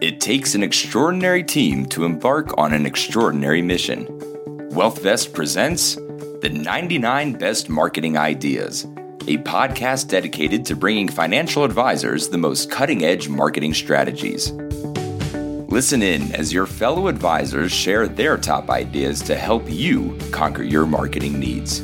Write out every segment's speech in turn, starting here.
It takes an extraordinary team to embark on an extraordinary mission. WealthVest presents the 99 Best Marketing Ideas, a podcast dedicated to bringing financial advisors the most cutting edge marketing strategies. Listen in as your fellow advisors share their top ideas to help you conquer your marketing needs.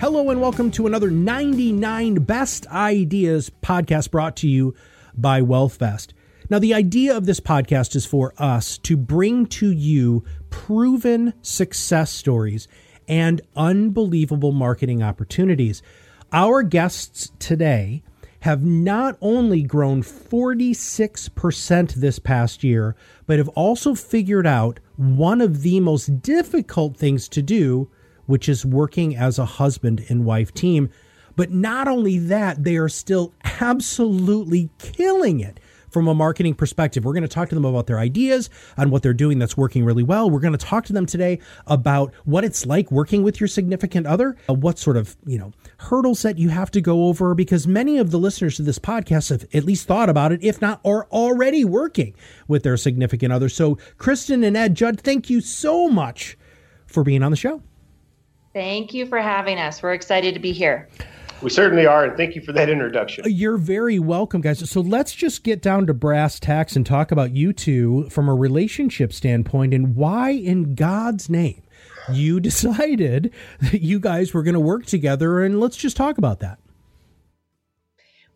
Hello, and welcome to another 99 Best Ideas podcast brought to you by WealthVest. Now, the idea of this podcast is for us to bring to you proven success stories and unbelievable marketing opportunities. Our guests today have not only grown 46% this past year, but have also figured out one of the most difficult things to do, which is working as a husband and wife team. But not only that, they are still absolutely killing it from a marketing perspective. We're going to talk to them about their ideas on what they're doing that's working really well. We're going to talk to them today about what it's like working with your significant other, uh, what sort of, you know, hurdles that you have to go over because many of the listeners to this podcast have at least thought about it, if not are already working with their significant other. So, Kristen and Ed Judd, thank you so much for being on the show. Thank you for having us. We're excited to be here. We certainly are, and thank you for that introduction. You're very welcome, guys. So let's just get down to brass tacks and talk about you two from a relationship standpoint and why, in God's name, you decided that you guys were going to work together. And let's just talk about that.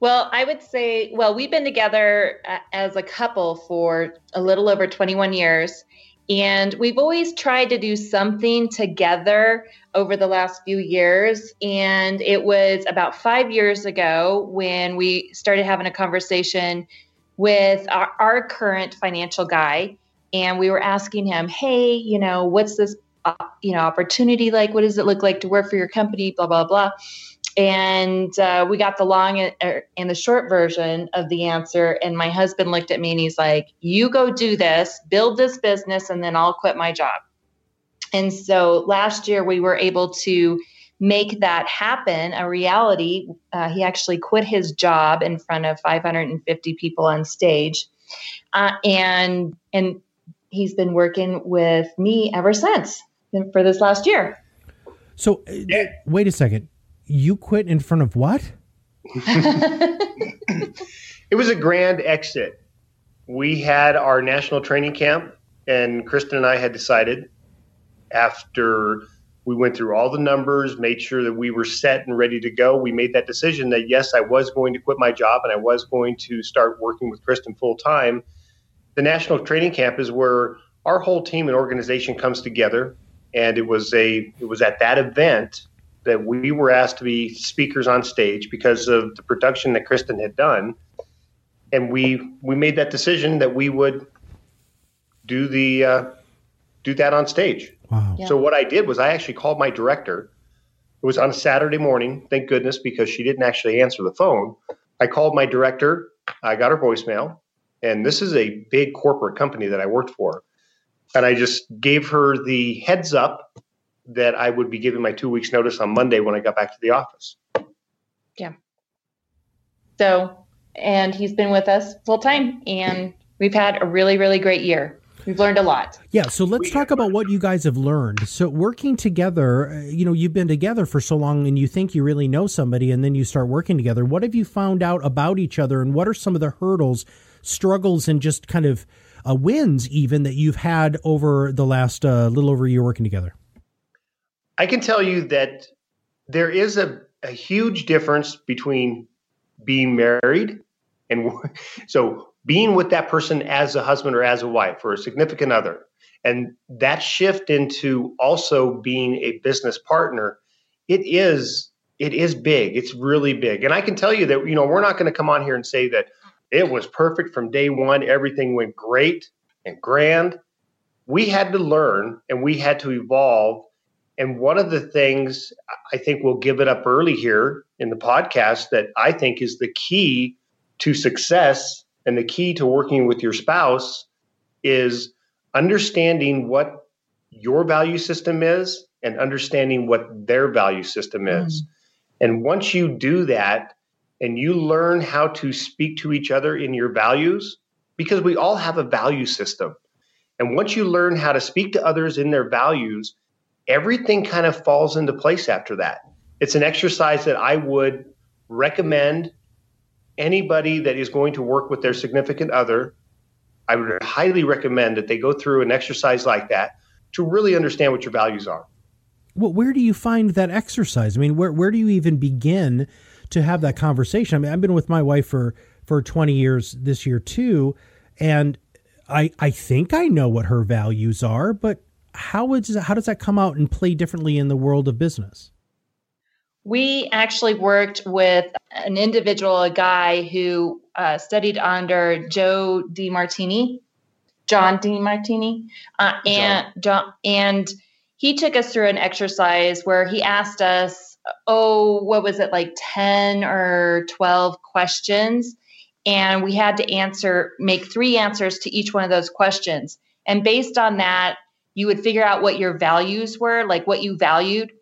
Well, I would say, well, we've been together uh, as a couple for a little over 21 years. And we've always tried to do something together over the last few years. And it was about five years ago when we started having a conversation with our, our current financial guy. And we were asking him, hey, you know, what's this, you know, opportunity like? What does it look like to work for your company? Blah, blah, blah. And uh, we got the long and the short version of the answer. And my husband looked at me and he's like, You go do this, build this business, and then I'll quit my job. And so last year we were able to make that happen a reality. Uh, he actually quit his job in front of 550 people on stage. Uh, and and he's been working with me ever since for this last year. So, uh, wait a second you quit in front of what? it was a grand exit. We had our national training camp, and Kristen and I had decided after we went through all the numbers, made sure that we were set and ready to go. We made that decision that yes, I was going to quit my job and I was going to start working with Kristen full time. The national training camp is where our whole team and organization comes together, and it was a it was at that event that we were asked to be speakers on stage because of the production that Kristen had done, and we we made that decision that we would do the uh, do that on stage. Wow. Yeah. So what I did was I actually called my director. It was on a Saturday morning, thank goodness, because she didn't actually answer the phone. I called my director. I got her voicemail, and this is a big corporate company that I worked for. And I just gave her the heads up that I would be giving my two weeks notice on Monday when I got back to the office. Yeah. So, and he's been with us full time, and we've had a really, really great year. We've learned a lot. Yeah, so let's talk about what you guys have learned. So, working together, uh, you know, you've been together for so long and you think you really know somebody, and then you start working together. What have you found out about each other, and what are some of the hurdles, struggles, and just kind of uh, wins, even that you've had over the last uh, little over a year working together? I can tell you that there is a, a huge difference between being married and so being with that person as a husband or as a wife or a significant other and that shift into also being a business partner it is it is big. It's really big. And i can tell you that you know we're not going to come on here and say that it was perfect from day one everything went great and grand. We had to learn and we had to evolve and one of the things I think we'll give it up early here in the podcast that I think is the key to success and the key to working with your spouse is understanding what your value system is and understanding what their value system is. Mm. And once you do that and you learn how to speak to each other in your values, because we all have a value system. And once you learn how to speak to others in their values, everything kind of falls into place after that. It's an exercise that I would recommend anybody that is going to work with their significant other. I would highly recommend that they go through an exercise like that to really understand what your values are. Well, where do you find that exercise? I mean, where where do you even begin to have that conversation? I mean, I've been with my wife for for 20 years this year too, and I I think I know what her values are, but how is how does that come out and play differently in the world of business? We actually worked with an individual, a guy who uh, studied under Joe DeMartini, John DeMartini, uh, and John, and he took us through an exercise where he asked us, oh, what was it like, ten or twelve questions, and we had to answer, make three answers to each one of those questions, and based on that, you would figure out what your values were, like what you valued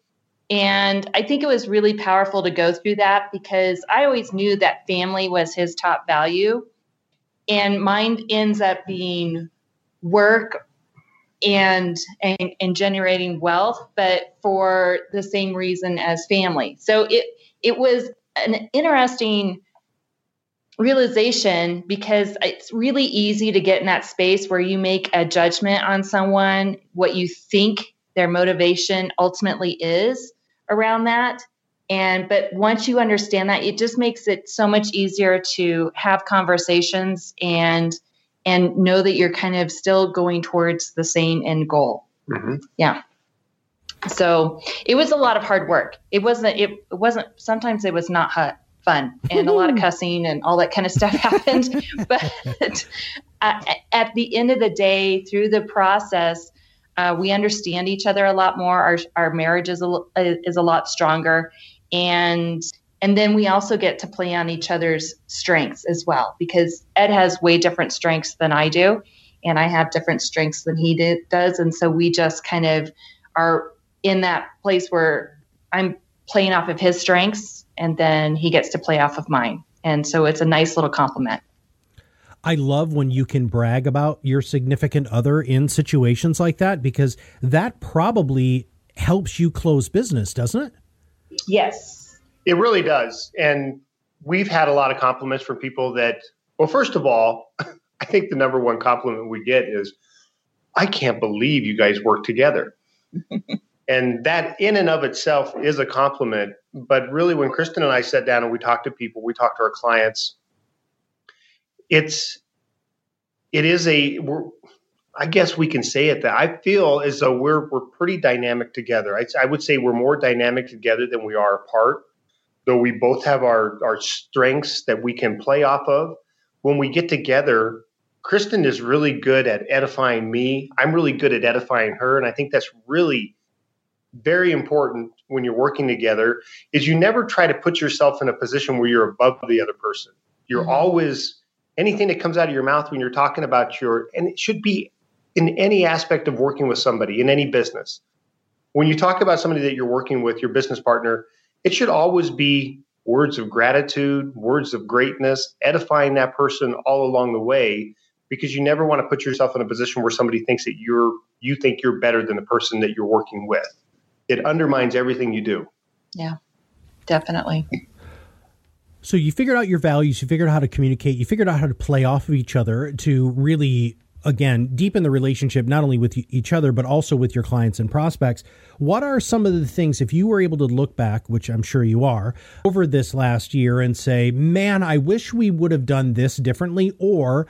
and I think it was really powerful to go through that because I always knew that family was his top value. And mine ends up being work and, and, and generating wealth, but for the same reason as family. So it it was an interesting realization because it's really easy to get in that space where you make a judgment on someone, what you think their motivation ultimately is around that. And but once you understand that it just makes it so much easier to have conversations and and know that you're kind of still going towards the same end goal. Mm-hmm. yeah. So it was a lot of hard work. It wasn't it, it wasn't sometimes it was not hot, fun and a lot of cussing and all that kind of stuff happened. But at the end of the day through the process uh, we understand each other a lot more. Our our marriage is a is a lot stronger, and and then we also get to play on each other's strengths as well because Ed has way different strengths than I do, and I have different strengths than he did, does, and so we just kind of are in that place where I'm playing off of his strengths, and then he gets to play off of mine, and so it's a nice little compliment. I love when you can brag about your significant other in situations like that because that probably helps you close business, doesn't it? Yes. It really does. And we've had a lot of compliments from people that, well, first of all, I think the number one compliment we get is, I can't believe you guys work together. and that in and of itself is a compliment. But really, when Kristen and I sat down and we talked to people, we talked to our clients, it's it is a I guess we can say it that I feel as though we're we're pretty dynamic together. I, I would say we're more dynamic together than we are apart. Though we both have our our strengths that we can play off of. When we get together, Kristen is really good at edifying me. I'm really good at edifying her, and I think that's really very important when you're working together. Is you never try to put yourself in a position where you're above the other person. You're mm-hmm. always anything that comes out of your mouth when you're talking about your, and it should be in any aspect of working with somebody in any business. When you talk about somebody that you're working with, your business partner, it should always be words of gratitude, words of greatness, edifying that person all along the way because you never want to put yourself in a position where somebody thinks that you're you think you're better than the person that you're working with. It undermines everything you do. Yeah. Definitely. So you figured out your values, you figured out how to communicate, you figured out how to play off of each other to really again deepen the relationship not only with each other but also with your clients and prospects. What are some of the things if you were able to look back, which I'm sure you are, over this last year and say, "Man, I wish we would have done this differently," or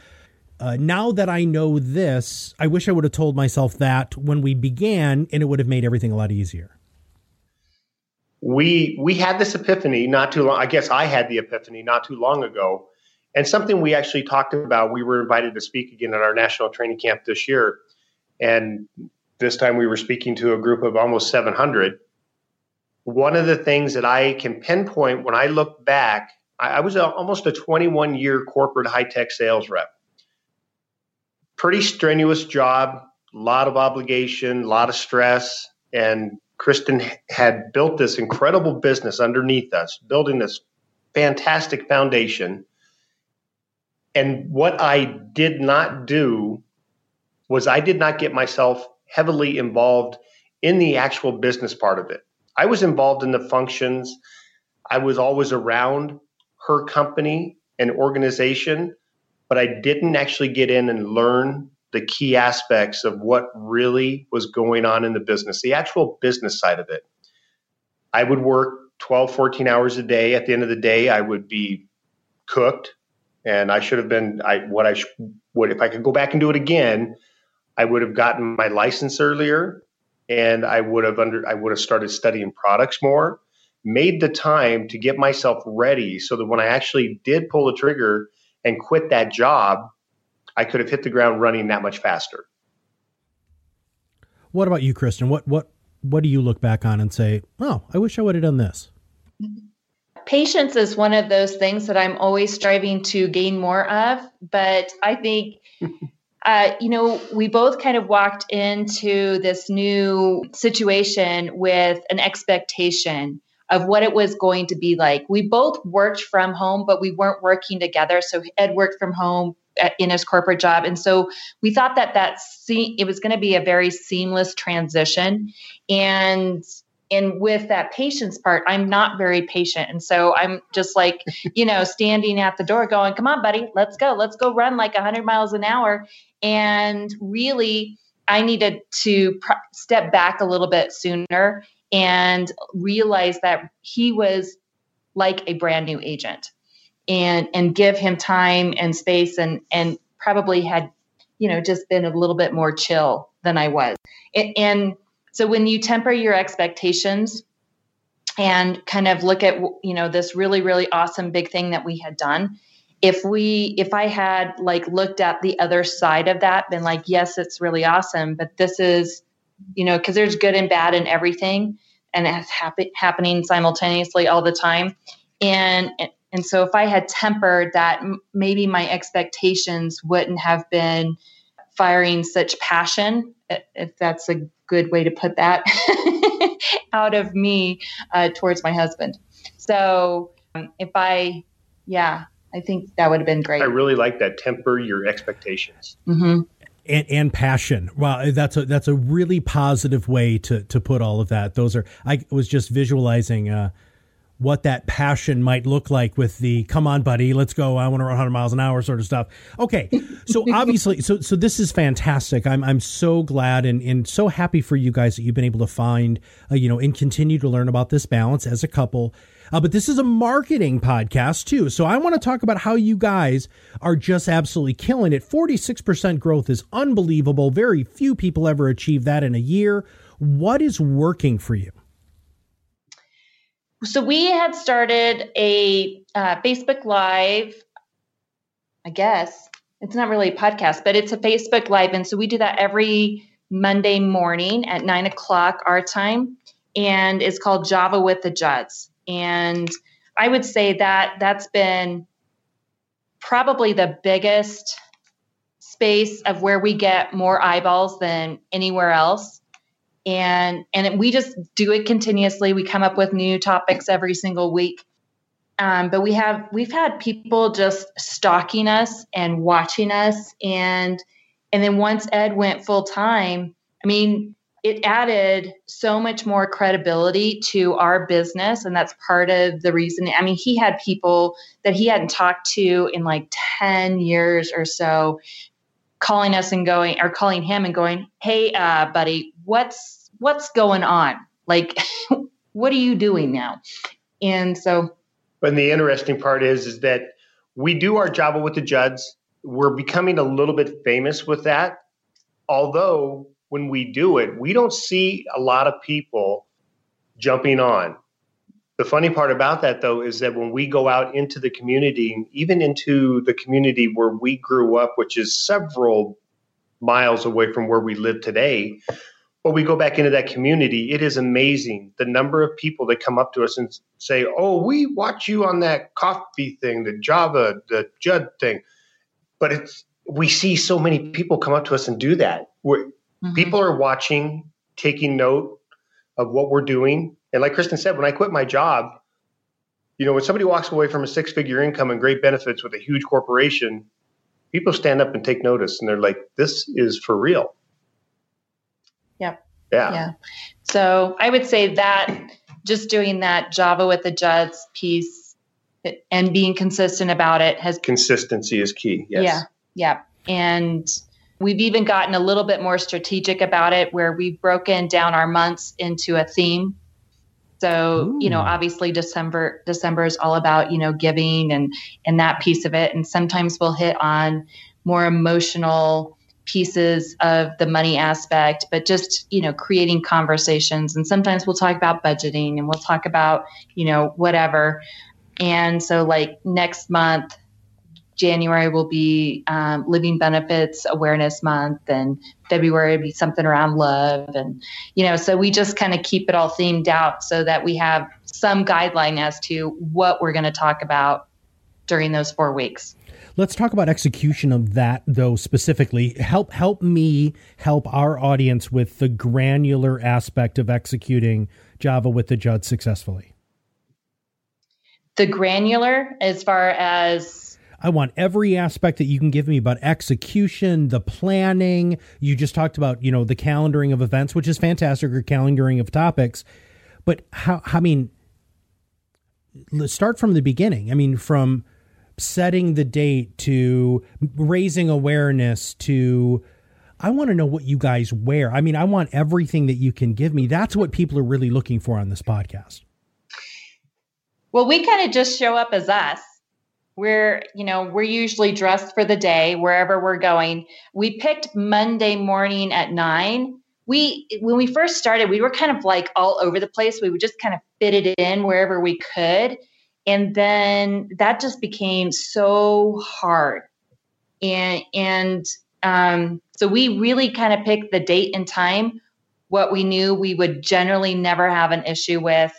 uh, now that I know this, I wish I would have told myself that when we began, and it would have made everything a lot easier we we had this epiphany not too long. I guess I had the epiphany not too long ago, and something we actually talked about. We were invited to speak again at our national training camp this year, and this time we were speaking to a group of almost 700. One of the things that I can pinpoint when I look back, I, I was a, almost a 21 year corporate high tech sales rep. Pretty strenuous job, a lot of obligation, a lot of stress, and Kristen had built this incredible business underneath us, building this fantastic foundation. And what I did not do was I did not get myself heavily involved in the actual business part of it. I was involved in the functions. I was always around her company and organization, but I didn't actually get in and learn the key aspects of what really was going on in the business, the actual business side of it. I would work 12, 14 hours a day. At the end of the day, I would be cooked and I should have been I what I would if I could go back and do it again, I would have gotten my license earlier and I would have under I would have started studying products more, made the time to get myself ready so that when I actually did pull the trigger and quit that job, I could have hit the ground running that much faster. What about you, Kristen? What what what do you look back on and say, "Oh, I wish I would have done this"? Patience is one of those things that I'm always striving to gain more of, but I think uh, you know, we both kind of walked into this new situation with an expectation of what it was going to be like. We both worked from home, but we weren't working together. So Ed worked from home uh, in his corporate job, and so we thought that that se- it was going to be a very seamless transition. And and with that patience part i'm not very patient and so i'm just like you know standing at the door going come on buddy let's go let's go run like 100 miles an hour and really i needed to pr- step back a little bit sooner and realize that he was like a brand new agent and and give him time and space and and probably had you know just been a little bit more chill than i was. And, and so when you temper your expectations and kind of look at you know this really really awesome big thing that we had done, if we if I had like looked at the other side of that, been like, yes, it's really awesome, but this is you know because there's good and bad in everything, and it's happen, happening simultaneously all the time, and and so if I had tempered that, maybe my expectations wouldn't have been firing such passion, if that's a good way to put that, out of me uh, towards my husband. So um, if I, yeah, I think that would have been great. I really like that. Temper your expectations. Mm-hmm. And, and, passion. Wow, that's a that's a really positive way to to put all of that. Those are. I was just visualizing. Uh, what that passion might look like with the come on buddy let's go i want to run 100 miles an hour sort of stuff okay so obviously so so this is fantastic i'm i'm so glad and and so happy for you guys that you've been able to find uh, you know and continue to learn about this balance as a couple uh, but this is a marketing podcast too so i want to talk about how you guys are just absolutely killing it 46% growth is unbelievable very few people ever achieve that in a year what is working for you so we had started a uh, Facebook Live, I guess. It's not really a podcast, but it's a Facebook Live. And so we do that every Monday morning at nine o'clock our time. And it's called Java with the Judds. And I would say that that's been probably the biggest space of where we get more eyeballs than anywhere else. And and we just do it continuously. We come up with new topics every single week. Um, but we have we've had people just stalking us and watching us. And and then once ed went full time i mean it added so much more credibility to our business and that's part of the reason i mean he had people that he hadn't talked to in like 10 years or so calling us and going or calling him and going hey uh, buddy what's what's going on? Like, what are you doing now? And so, and the interesting part is, is that we do our Java with the Judds. We're becoming a little bit famous with that. Although when we do it, we don't see a lot of people jumping on. The funny part about that, though, is that when we go out into the community, even into the community where we grew up, which is several miles away from where we live today, when we go back into that community, it is amazing the number of people that come up to us and say, "Oh, we watch you on that coffee thing, the Java, the Judd thing." But it's we see so many people come up to us and do that. Mm-hmm. People are watching, taking note of what we're doing, and like Kristen said, when I quit my job, you know, when somebody walks away from a six-figure income and great benefits with a huge corporation, people stand up and take notice and they're like, this is for real. Yep. Yeah. Yeah. So I would say that just doing that Java with the Judds piece and being consistent about it has consistency is key. Yes. Yeah. Yeah. And we've even gotten a little bit more strategic about it where we've broken down our months into a theme. So, Ooh. you know, obviously December December is all about, you know, giving and and that piece of it and sometimes we'll hit on more emotional pieces of the money aspect, but just, you know, creating conversations. And sometimes we'll talk about budgeting and we'll talk about, you know, whatever. And so, like next month, January will be um, Living Benefits Awareness Month, and February will be something around love. And, you know, so we just kind of keep it all themed out so that we have some guideline as to what we're going to talk about during those four weeks. Let's talk about execution of that though specifically. Help help me help our audience with the granular aspect of executing Java with the Judd successfully. The granular as far as I want every aspect that you can give me about execution, the planning. You just talked about, you know, the calendaring of events, which is fantastic, or calendaring of topics. But how, I mean, let's start from the beginning. I mean, from setting the date to raising awareness to I want to know what you guys wear. I mean, I want everything that you can give me. That's what people are really looking for on this podcast. Well, we kind of just show up as us. We're, you know, we're usually dressed for the day wherever we're going. We picked Monday morning at nine. We, when we first started, we were kind of like all over the place. We would just kind of fit it in wherever we could. And then that just became so hard. And, and um, so we really kind of picked the date and time, what we knew we would generally never have an issue with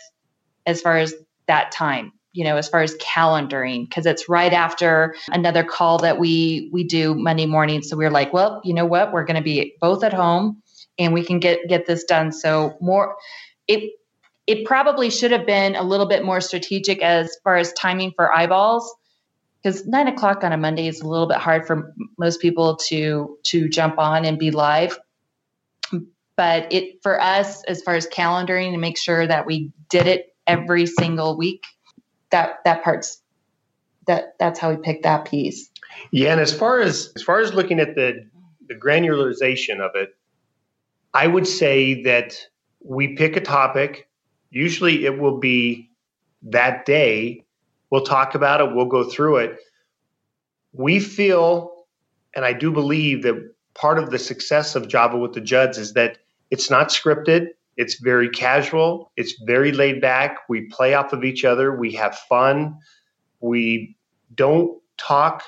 as far as that time you know as far as calendaring because it's right after another call that we we do monday morning. So we are like well you know what? We're going to be both at home and we can get get this done. So more it it probably should have been a little bit more strategic as far as timing for eyeballs because nine o'clock on a monday is a little bit hard for most people to to jump on and be live. But it for us as far as calendaring to make sure that we did it every single week. That that part's that that's how we pick that piece. Yeah, and as far as as far as looking at the the granularization of it, I would say that we pick a topic. Usually, it will be that day. We'll talk about it. We'll go through it. We feel, and I do believe that part of the success of Java with the Judds is that it's not scripted. It's very casual. It's very laid back. We play off of each other. We have fun. We don't talk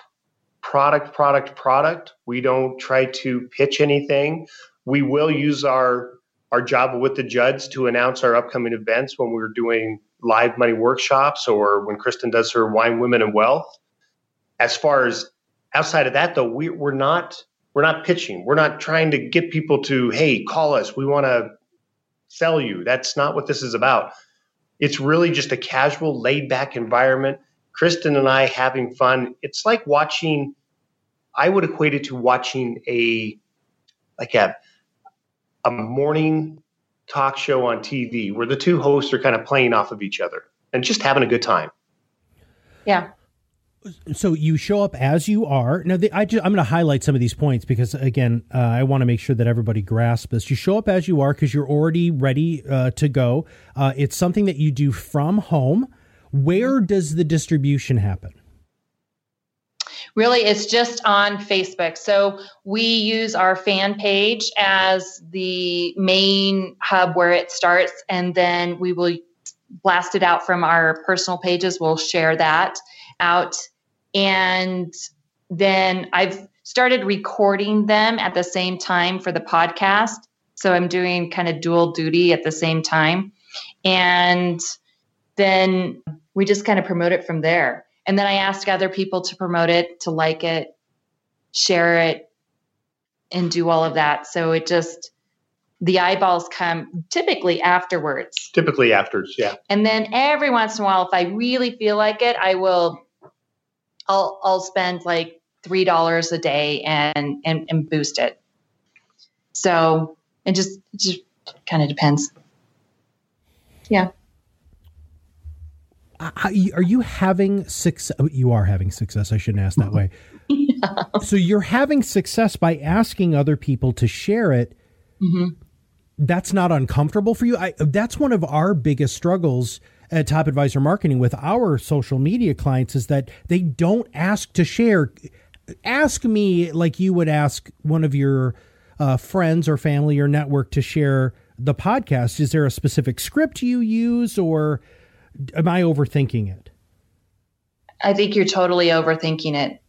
product, product, product. We don't try to pitch anything. We will use our our Java with the Judds to announce our upcoming events when we're doing live money workshops or when Kristen does her wine, women, and wealth. As far as outside of that, though, we, we're not we're not pitching. We're not trying to get people to hey, call us. We want to sell you. That's not what this is about. It's really just a casual, laid back environment. Kristen and I having fun. It's like watching, I would equate it to watching a, like a, a morning talk show on TV where the two hosts are kind of playing off of each other and just having a good time. Yeah so you show up as you are. Now, the, I I'm going to highlight some of these points because, again, uh, I want to make sure that everybody grasps this. You show up as you are because you're already ready uh, to go. Uh, it's something that you do from home. Where does the distribution happen? Really, it's just on Facebook. So we use our fan page as the main hub where it starts, and then we will blast it out from our personal pages. We'll share that out and then I've started recording them at the same time for the podcast. So I'm doing kind of dual duty at the same time. And then we just kind of promote it from there. And then I ask other people to promote it, to like it, share it, and do all of that. So it just, the eyeballs come typically afterwards. Typically afterwards, yeah. And then every once in a while, if I really feel like it, I will I'll I'll spend like three dollars a day and, and and boost it. So it just just kind of depends. Yeah. Are you having success? Oh, you are having success. I shouldn't ask that way. yeah. So you're having success by asking other people to share it. Mm-hmm. That's not uncomfortable for you. I, that's one of our biggest struggles at Top Advisor Marketing with our social media clients is that they don't ask to share. Ask me like you would ask one of your uh, friends or family or network to share the podcast. Is there a specific script you use or am I overthinking it? I think you're totally overthinking it.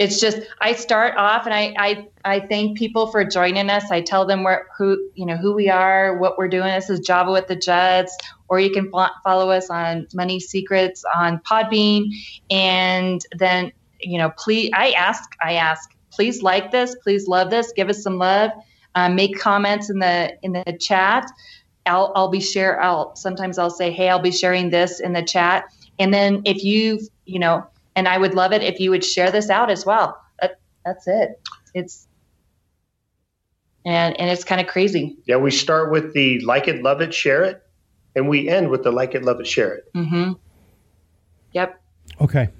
It's just I start off and I I I thank people for joining us. I tell them where who you know who we are, what we're doing. This is Java with the Judds, or you can follow us on Money Secrets on Podbean, and then you know please I ask I ask please like this, please love this, give us some love, um, make comments in the in the chat. I'll, I'll be share. I'll sometimes I'll say, hey, I'll be sharing this in the chat, and then if you you know, and I would love it if you would share this out as well. That, that's it. It's and and it's kind of crazy. Yeah, we start with the like it, love it, share it, and we end with the like it, love it, share it. Mm-hmm. Yep. Okay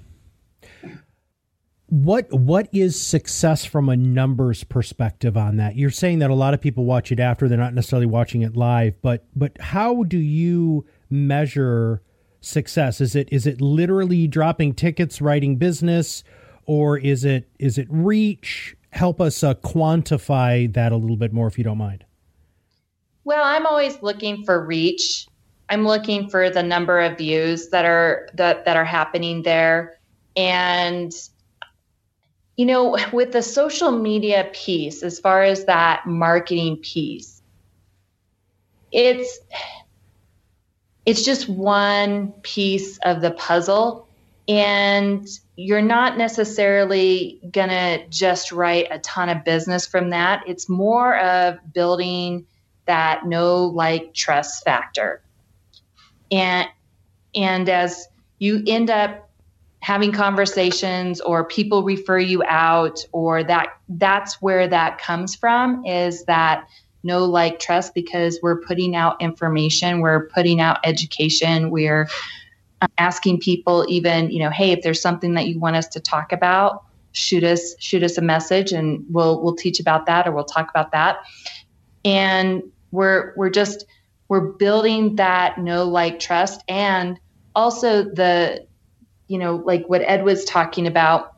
what what is success from a numbers perspective on that you're saying that a lot of people watch it after they're not necessarily watching it live but but how do you measure success? Is it is it literally dropping tickets writing business or is it is it reach? Help us uh, quantify that a little bit more if you don't mind. Well i'm always looking for reach. I'm looking for the number of views that are that that are happening there. And you know, with the social media piece, as far as that marketing piece, it's it's just one piece of the puzzle and you're not necessarily going to just write a ton of business from that. It's more of building that know like trust factor. And and as you end up having conversations or people refer you out or that that's where that comes from is that know like trust because we're putting out information we're putting out education we're um, asking people even you know hey if there's something that you want us to talk about shoot us shoot us a message and we'll we'll teach about that or we'll talk about that. And we're we're just we're building that know like trust and also the you know, like what Ed was talking about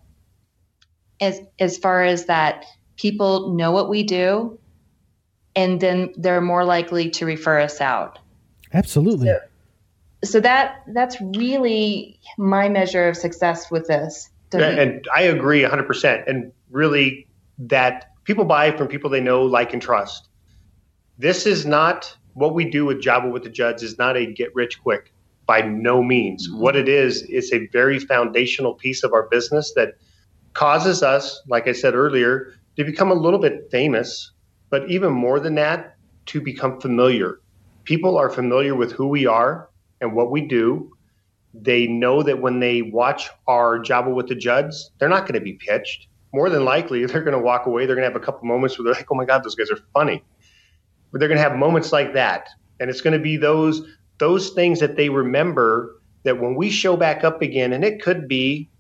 as as far as that people know what we do and then they're more likely to refer us out. Absolutely. So, so that that's really my measure of success with this. And I agree 100%. And really, that people buy from people they know, like, and trust. This is not what we do with Java with the Judds is not a get rich quick by no means. Mm-hmm. What it is, is a very foundational piece of our business that causes us, like I said earlier, to become a little bit famous, but even more than that, to become familiar. People are familiar with who we are and what we do. They know that when they watch our Java with the Judds, they're not going to be pitched. More than likely, they're going to walk away. They're going to have a couple moments where they're like, oh my God, those guys are funny. But they're going to have moments like that. And it's going to be those those things that they remember that when we show back up again, and it could be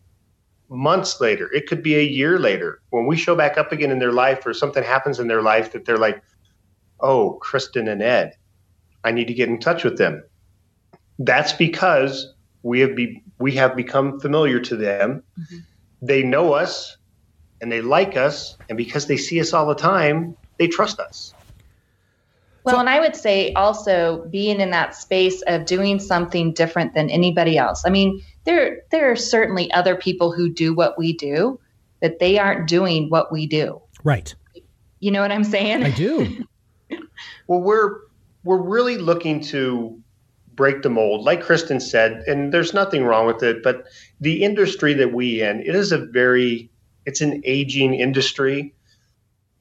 months later, it could be a year later, when we show back up again in their life or something happens in their life that they're like, oh, Kristen and Ed, I need to get in touch with them. That's because we have be, we have become familiar to them. Mm-hmm. They know us and they like us, and because they see us all the time, they trust us. Well, so, and I would say also being in that space of doing something different than anybody else. I mean, there there are certainly other people who do what we do, but they aren't doing what we do. Right. You know what I'm saying? I do. well, we're we're really looking to break the mold, like Kristen said, and there's nothing wrong with it. But the industry that we in, it is a very it's an aging industry.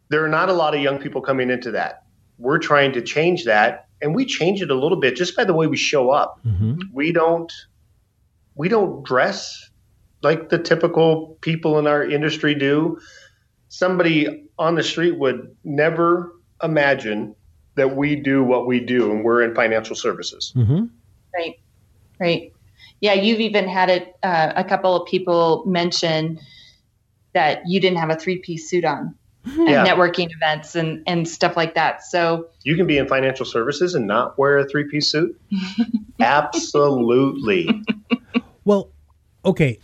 There are not a lot of young people coming into that we're trying to change that and we change it a little bit just by the way we show up mm-hmm. we don't we don't dress like the typical people in our industry do. Somebody on the street would never imagine that we do what we do and we're in financial services. Mm-hmm. Right, right. Yeah, you've even had it, uh, a couple of people mention that you didn't have a three piece suit on yeah. networking events and, and stuff like that. So you can be in financial services and not wear a three piece suit? Absolutely. Well, okay.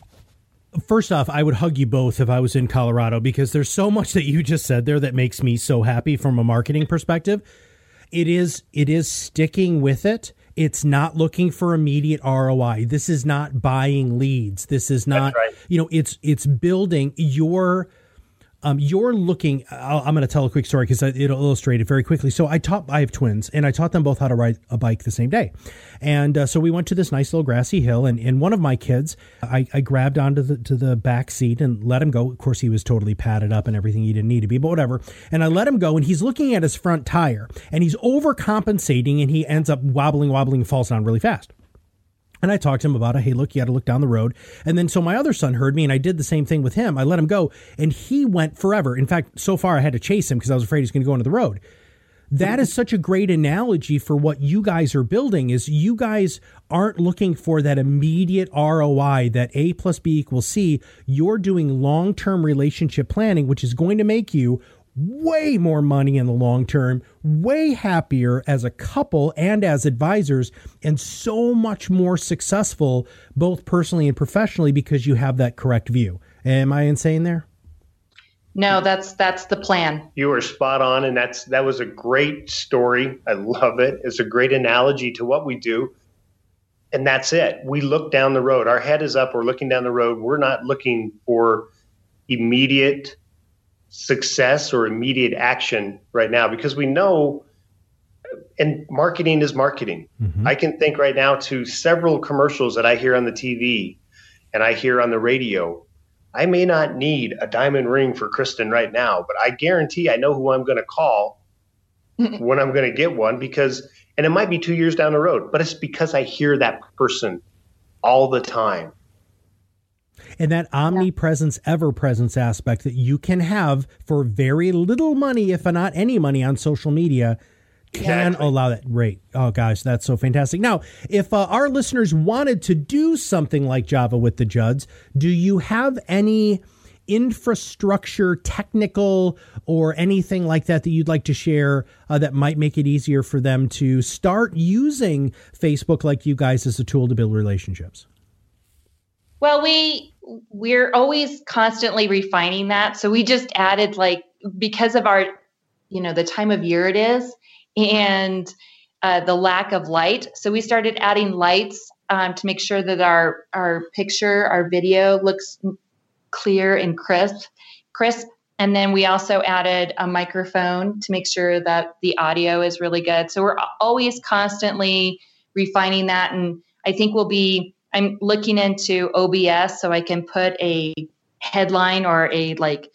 First off, I would hug you both if I was in Colorado because there's so much that you just said there that makes me so happy from a marketing perspective. It is it is sticking with it. It's not looking for immediate ROI. This is not buying leads. This is not right. you know, it's it's building your um, you're looking. i am going to tell a quick story because it'll illustrate it very quickly. So I taught. I have twins, and I taught them both how to ride a bike the same day. And uh, so we went to this nice little grassy hill, and, and one of my kids, I, I grabbed onto the to the back seat and let him go. Of course, he was totally padded up and everything he didn't need to be, but whatever. And I let him go, and he's looking at his front tire, and he's overcompensating, and he ends up wobbling, wobbling, falls down really fast. And I talked to him about it. Hey, look, you got to look down the road. And then so my other son heard me and I did the same thing with him. I let him go and he went forever. In fact, so far I had to chase him because I was afraid he's going to go into the road. That is such a great analogy for what you guys are building is you guys aren't looking for that immediate ROI that A plus B equals C. You're doing long-term relationship planning, which is going to make you way more money in the long term, way happier as a couple and as advisors, and so much more successful both personally and professionally because you have that correct view. Am I insane there? No, that's that's the plan. You were spot on, and that's that was a great story. I love it. It's a great analogy to what we do. And that's it. We look down the road. Our head is up. We're looking down the road. We're not looking for immediate success or immediate action right now because we know and marketing is marketing. Mm-hmm. I can think right now to several commercials that I hear on the TV and I hear on the radio. I may not need a diamond ring for Kristen right now, but I guarantee I know who I'm going to call when I'm going to get one because, and it might be two years down the road, but it's because I hear that person all the time and that omnipresence, ever presence aspect that you can have for very little money, if not any money on social media can exactly. allow that rate. Oh gosh, that's so fantastic. Now, if uh, our listeners wanted to do something like Java with the Judds, do you have any infrastructure, technical, or anything like that that you'd like to share uh, that might make it easier for them to start using Facebook like you guys as a tool to build relationships? Well, we we're always constantly refining that. So we just added like because of our, you know, the time of year it is and uh, the lack of light. So we started adding lights um, to make sure that our our picture, our video looks clear and crisp, crisp. And then we also added a microphone to make sure that the audio is really good. So we're always constantly refining that, and I think we'll be I'm looking into OBS so I can put a headline or a like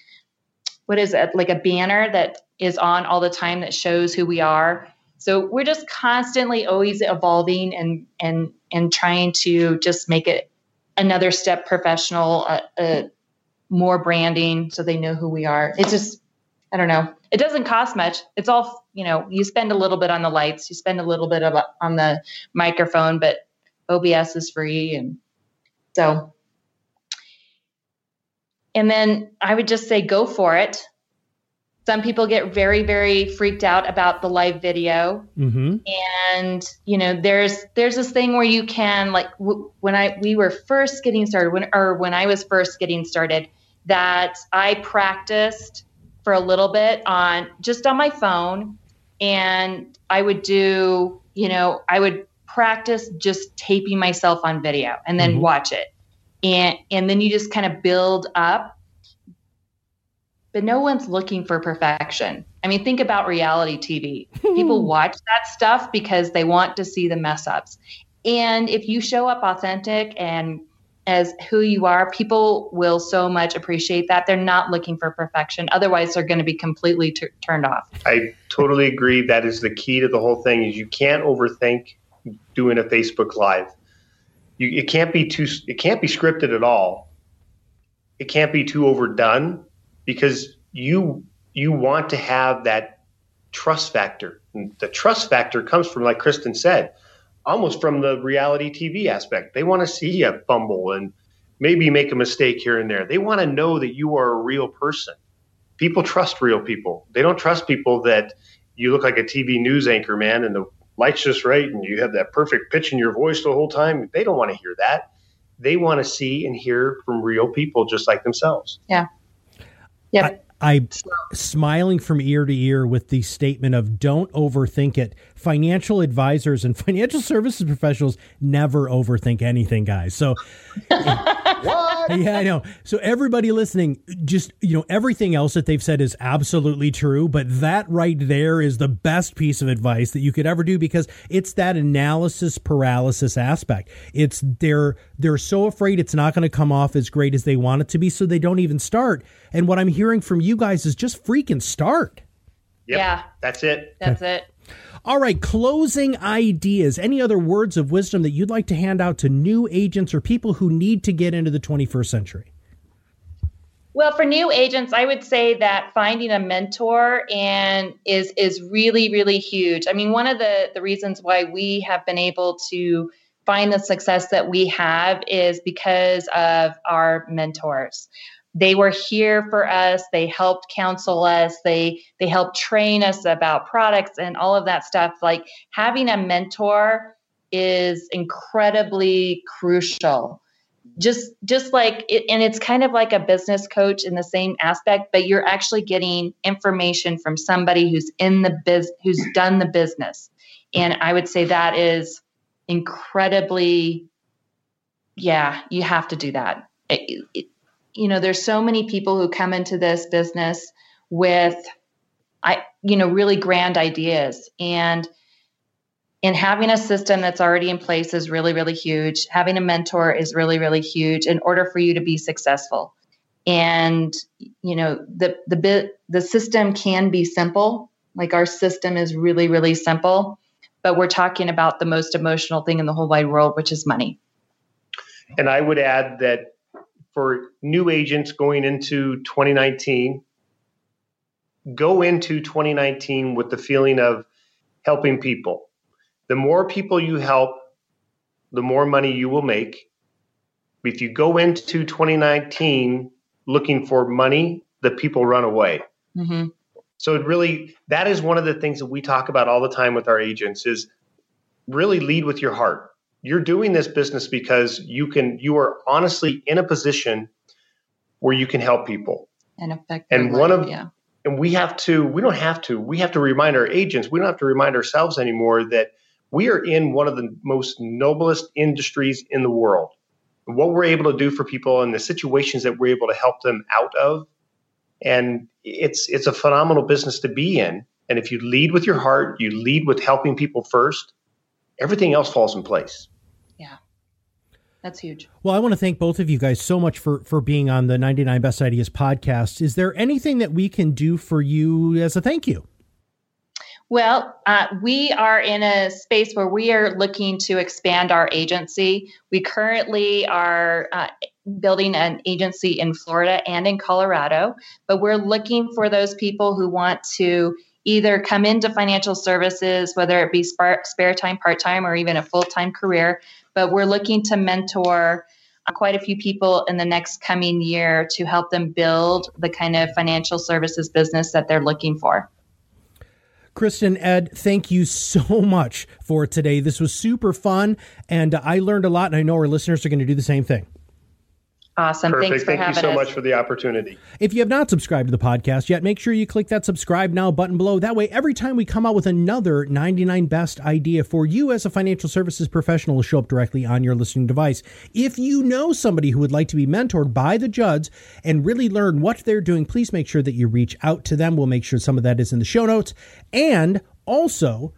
what is it like a banner that is on all the time that shows who we are. So we're just constantly always evolving and and and trying to just make it another step professional, uh, uh, more branding so they know who we are. It's just I don't know. It doesn't cost much. It's all you know. You spend a little bit on the lights, you spend a little bit of on the microphone, but OBS is free. And so, and then I would just say go for it. Some people get very, very freaked out about the live video, mm-hmm. and you know, there's there's this thing where you can like w- when I we were first getting started, when or when I was first getting started, that I practiced for a little bit on just on my phone, and I would do, you know, I would practice just taping myself on video and then mm-hmm. watch it. And and then you just kind of build up. But no one's looking for perfection. I mean, think about reality TV. People watch that stuff because they want to see the mess ups. And if you show up authentic and as who you are, people will so much appreciate that. They're not looking for perfection. Otherwise, they're going to be completely t- turned off. I totally agree. That is the key to the whole thing. Is you can't overthink doing a Facebook Live. You, it can't be too. It can't be scripted at all. it can't be too overdone because you you want to have that trust factor. And the trust factor comes from, like Kristen said, almost from the reality TV aspect. They want to see you fumble and maybe make a mistake here and there. They want to know that you are a real person. People trust real people. They don't trust people that you look like a TV news anchor, man, and the light's just right and you have that perfect pitch in your voice the whole time. They don't want to hear that. They want to see and hear from real people just like themselves. Yeah. Yeah. I smiling from ear to ear with the statement of don't overthink it. Financial advisors and financial services professionals never overthink anything, guys. So Yeah, I know. So everybody listening, just you know, everything else that they've said is absolutely true, but that right there is the best piece of advice that you could ever do because it's that analysis paralysis aspect. It's they're they're so afraid it's not going to come off as great as they want it to be, so they don't even start. And what I'm hearing from you guys is just freaking start. Yep, Yeah. That's it. That's it. All right, closing ideas. Any other words of wisdom that you'd like to hand out to new agents or people who need to get into the 21st century? Well, for new agents, I would say that finding a mentor and is is really really huge. I mean, one of the the reasons why we have been able to find the success that we have is because of our mentors. They were here for us. They helped counsel us. They they helped train us about products and all of that stuff. Like having a mentor is incredibly crucial just just like it, and it's kind of like a business coach in the same aspect but you're actually getting information from somebody who's in the biz who's done the business and i would say that is incredibly yeah you have to do that It- it- you know there's so many people who come into this business with i you know really grand ideas. And and having a system that's already in place is really really huge. Having a mentor is really really huge in order for you to be successful. And you know the the bit the system can be simple. Like our system is really really simple. But we're talking about the most emotional thing in the whole wide world which is money. And I would add that for new agents going into 2019, go into 2019 with the feeling of helping people. The more people you help, the more money you will make. If you go into 2019 looking for money, the people run away. mm-hmm. So it really that is one of the things that we talk about all the time with our agents is really lead with your heart. You're doing this business because you can you are honestly in a position where you can help people. and affect And one life, of- yeah And we have to we don't have to we have to remind our agents, we don't have to remind ourselves anymore that we are in one of the most noblest industries in the world. And what we're able to do for people and the situations that we're able to help them out of and it's it's a phenomenal business to be in and if you lead with your heart you lead with helping people first everything else falls in place that's huge Well, I want to thank both of you guys so much for for being on the 99 Best Ideas podcast. Is there anything that we can do for you as a thank you? Well, uh, we are in a space where we are looking to expand our agency. We currently are uh, building an agency in Florida and in Colorado, but we're looking for those people who want to either come into financial services, whether it be spare, spare time, part time, or even a full time career. But we're looking to mentor uh, quite a few people in the next coming year to help them build the kind of financial services business that they're looking for. Kristen, Ed, thank you so much for today. This was super fun, and I learned a lot, and I know our listeners are going to do the same thing. Awesome. perfect Thanks for thank you so us. much for the opportunity If you have not subscribed to the podcast yet, make sure you click that subscribe now button below. That way, every time we come out with another 99 best idea for you as a financial services professional will show up directly on your listening device. If you know somebody who would like to be mentored by the Judds and really learn what they're doing, please make sure that you reach out to them. We'll make sure some of that is in the show notes. And also,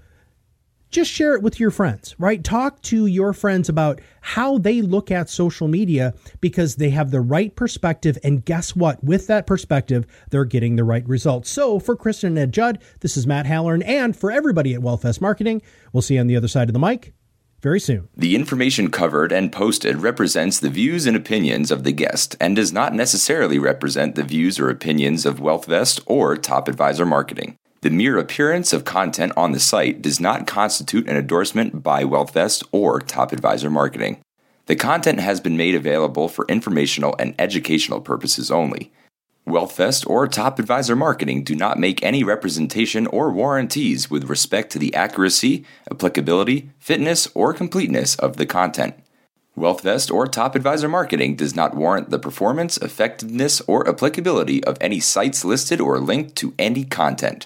just share it with your friends, right? Talk to your friends about how they look at social media because they have the right perspective. And guess what? With that perspective, they're getting the right results. So for Kristen and Ed Judd, this is Matt Halloran. And for everybody at WealthVest Marketing, we'll see you on the other side of the mic very soon. The information covered and posted represents the views and opinions of the guest and does not necessarily represent the views or opinions of WealthVest or Top Advisor Marketing. The mere appearance of content on the site does not constitute an endorsement by WealthVest or Top Advisor Marketing. The content has been made available for informational and educational purposes only. WealthVest or Top Advisor Marketing do not make any representation or warranties with respect to the accuracy, applicability, fitness, or completeness of the content. WealthVest or Top Advisor Marketing does not warrant the performance, effectiveness, or applicability of any sites listed or linked to any content.